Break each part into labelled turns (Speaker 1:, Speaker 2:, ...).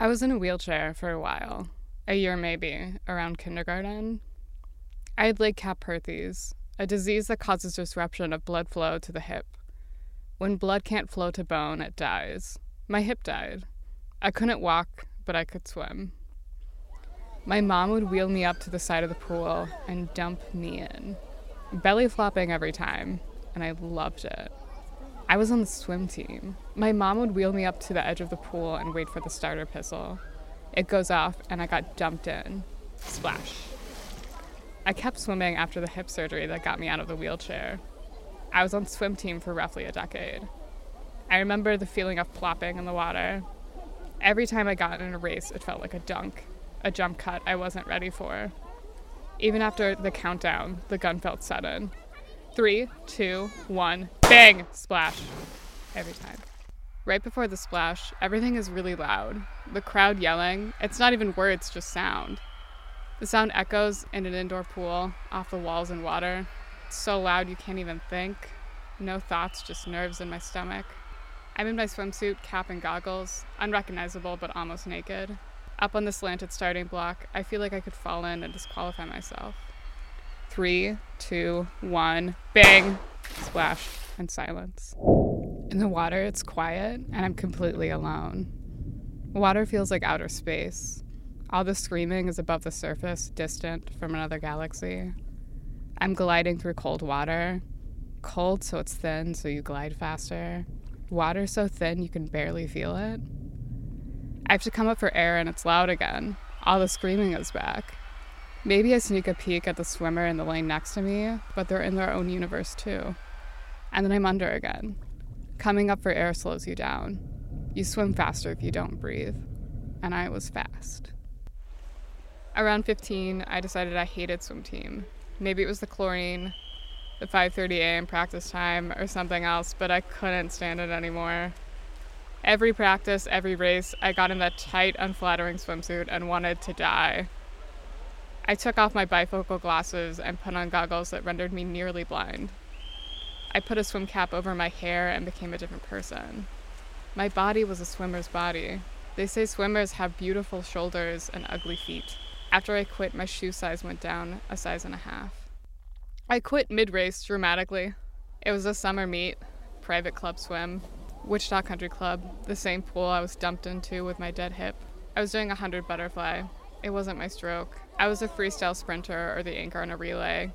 Speaker 1: I was in a wheelchair for a while, a year maybe, around kindergarten. I had Legg-Calvé-Perthes, a disease that causes disruption of blood flow to the hip. When blood can't flow to bone, it dies. My hip died. I couldn't walk, but I could swim. My mom would wheel me up to the side of the pool and dump me in, belly flopping every time, and I loved it. I was on the swim team. My mom would wheel me up to the edge of the pool and wait for the starter pistol. It goes off, and I got dumped in. Splash. I kept swimming after the hip surgery that got me out of the wheelchair. I was on swim team for roughly a decade. I remember the feeling of plopping in the water. Every time I got in a race, it felt like a dunk, a jump cut I wasn't ready for. Even after the countdown, the gun felt sudden. Three, two, one, bang! Splash. Every time. Right before the splash, everything is really loud. The crowd yelling, it's not even words, just sound. The sound echoes in an indoor pool, off the walls and water. It's so loud you can't even think. No thoughts, just nerves in my stomach. I'm in my swimsuit, cap, and goggles, unrecognizable but almost naked. Up on the slanted starting block, I feel like I could fall in and disqualify myself. Three, two, one, bang, splash, and silence. In the water, it's quiet, and I'm completely alone. Water feels like outer space. All the screaming is above the surface, distant from another galaxy. I'm gliding through cold water. Cold so it's thin, so you glide faster. Water so thin you can barely feel it. I have to come up for air and it's loud again. All the screaming is back. Maybe I sneak a peek at the swimmer in the lane next to me, but they're in their own universe too. And then I'm under again. Coming up for air slows you down. You swim faster if you don't breathe. And I was fast. Around 15, I decided I hated swim team. Maybe it was the chlorine, the 5:30 a.m. practice time or something else, but I couldn't stand it anymore. Every practice, every race, I got in that tight, unflattering swimsuit and wanted to die. I took off my bifocal glasses and put on goggles that rendered me nearly blind. I put a swim cap over my hair and became a different person. My body was a swimmer's body. They say swimmers have beautiful shoulders and ugly feet. After I quit, my shoe size went down a size and a half. I quit mid race dramatically. It was a summer meet, private club swim, Wichita Country Club, the same pool I was dumped into with my dead hip. I was doing a 100 butterfly. It wasn't my stroke. I was a freestyle sprinter or the anchor on a relay.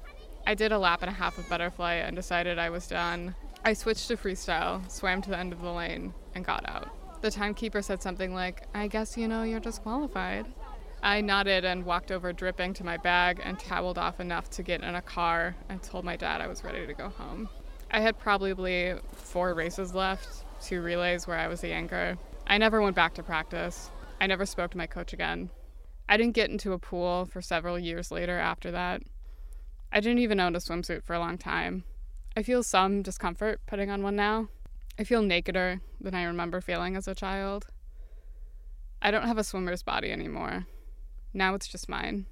Speaker 1: I did a lap and a half of butterfly and decided I was done. I switched to freestyle, swam to the end of the lane, and got out. The timekeeper said something like, I guess you know you're disqualified. I nodded and walked over dripping to my bag and toweled off enough to get in a car and told my dad I was ready to go home. I had probably four races left, two relays where I was the anchor. I never went back to practice. I never spoke to my coach again. I didn't get into a pool for several years later after that. I didn't even own a swimsuit for a long time. I feel some discomfort putting on one now. I feel nakeder than I remember feeling as a child. I don't have a swimmer's body anymore. Now it's just mine.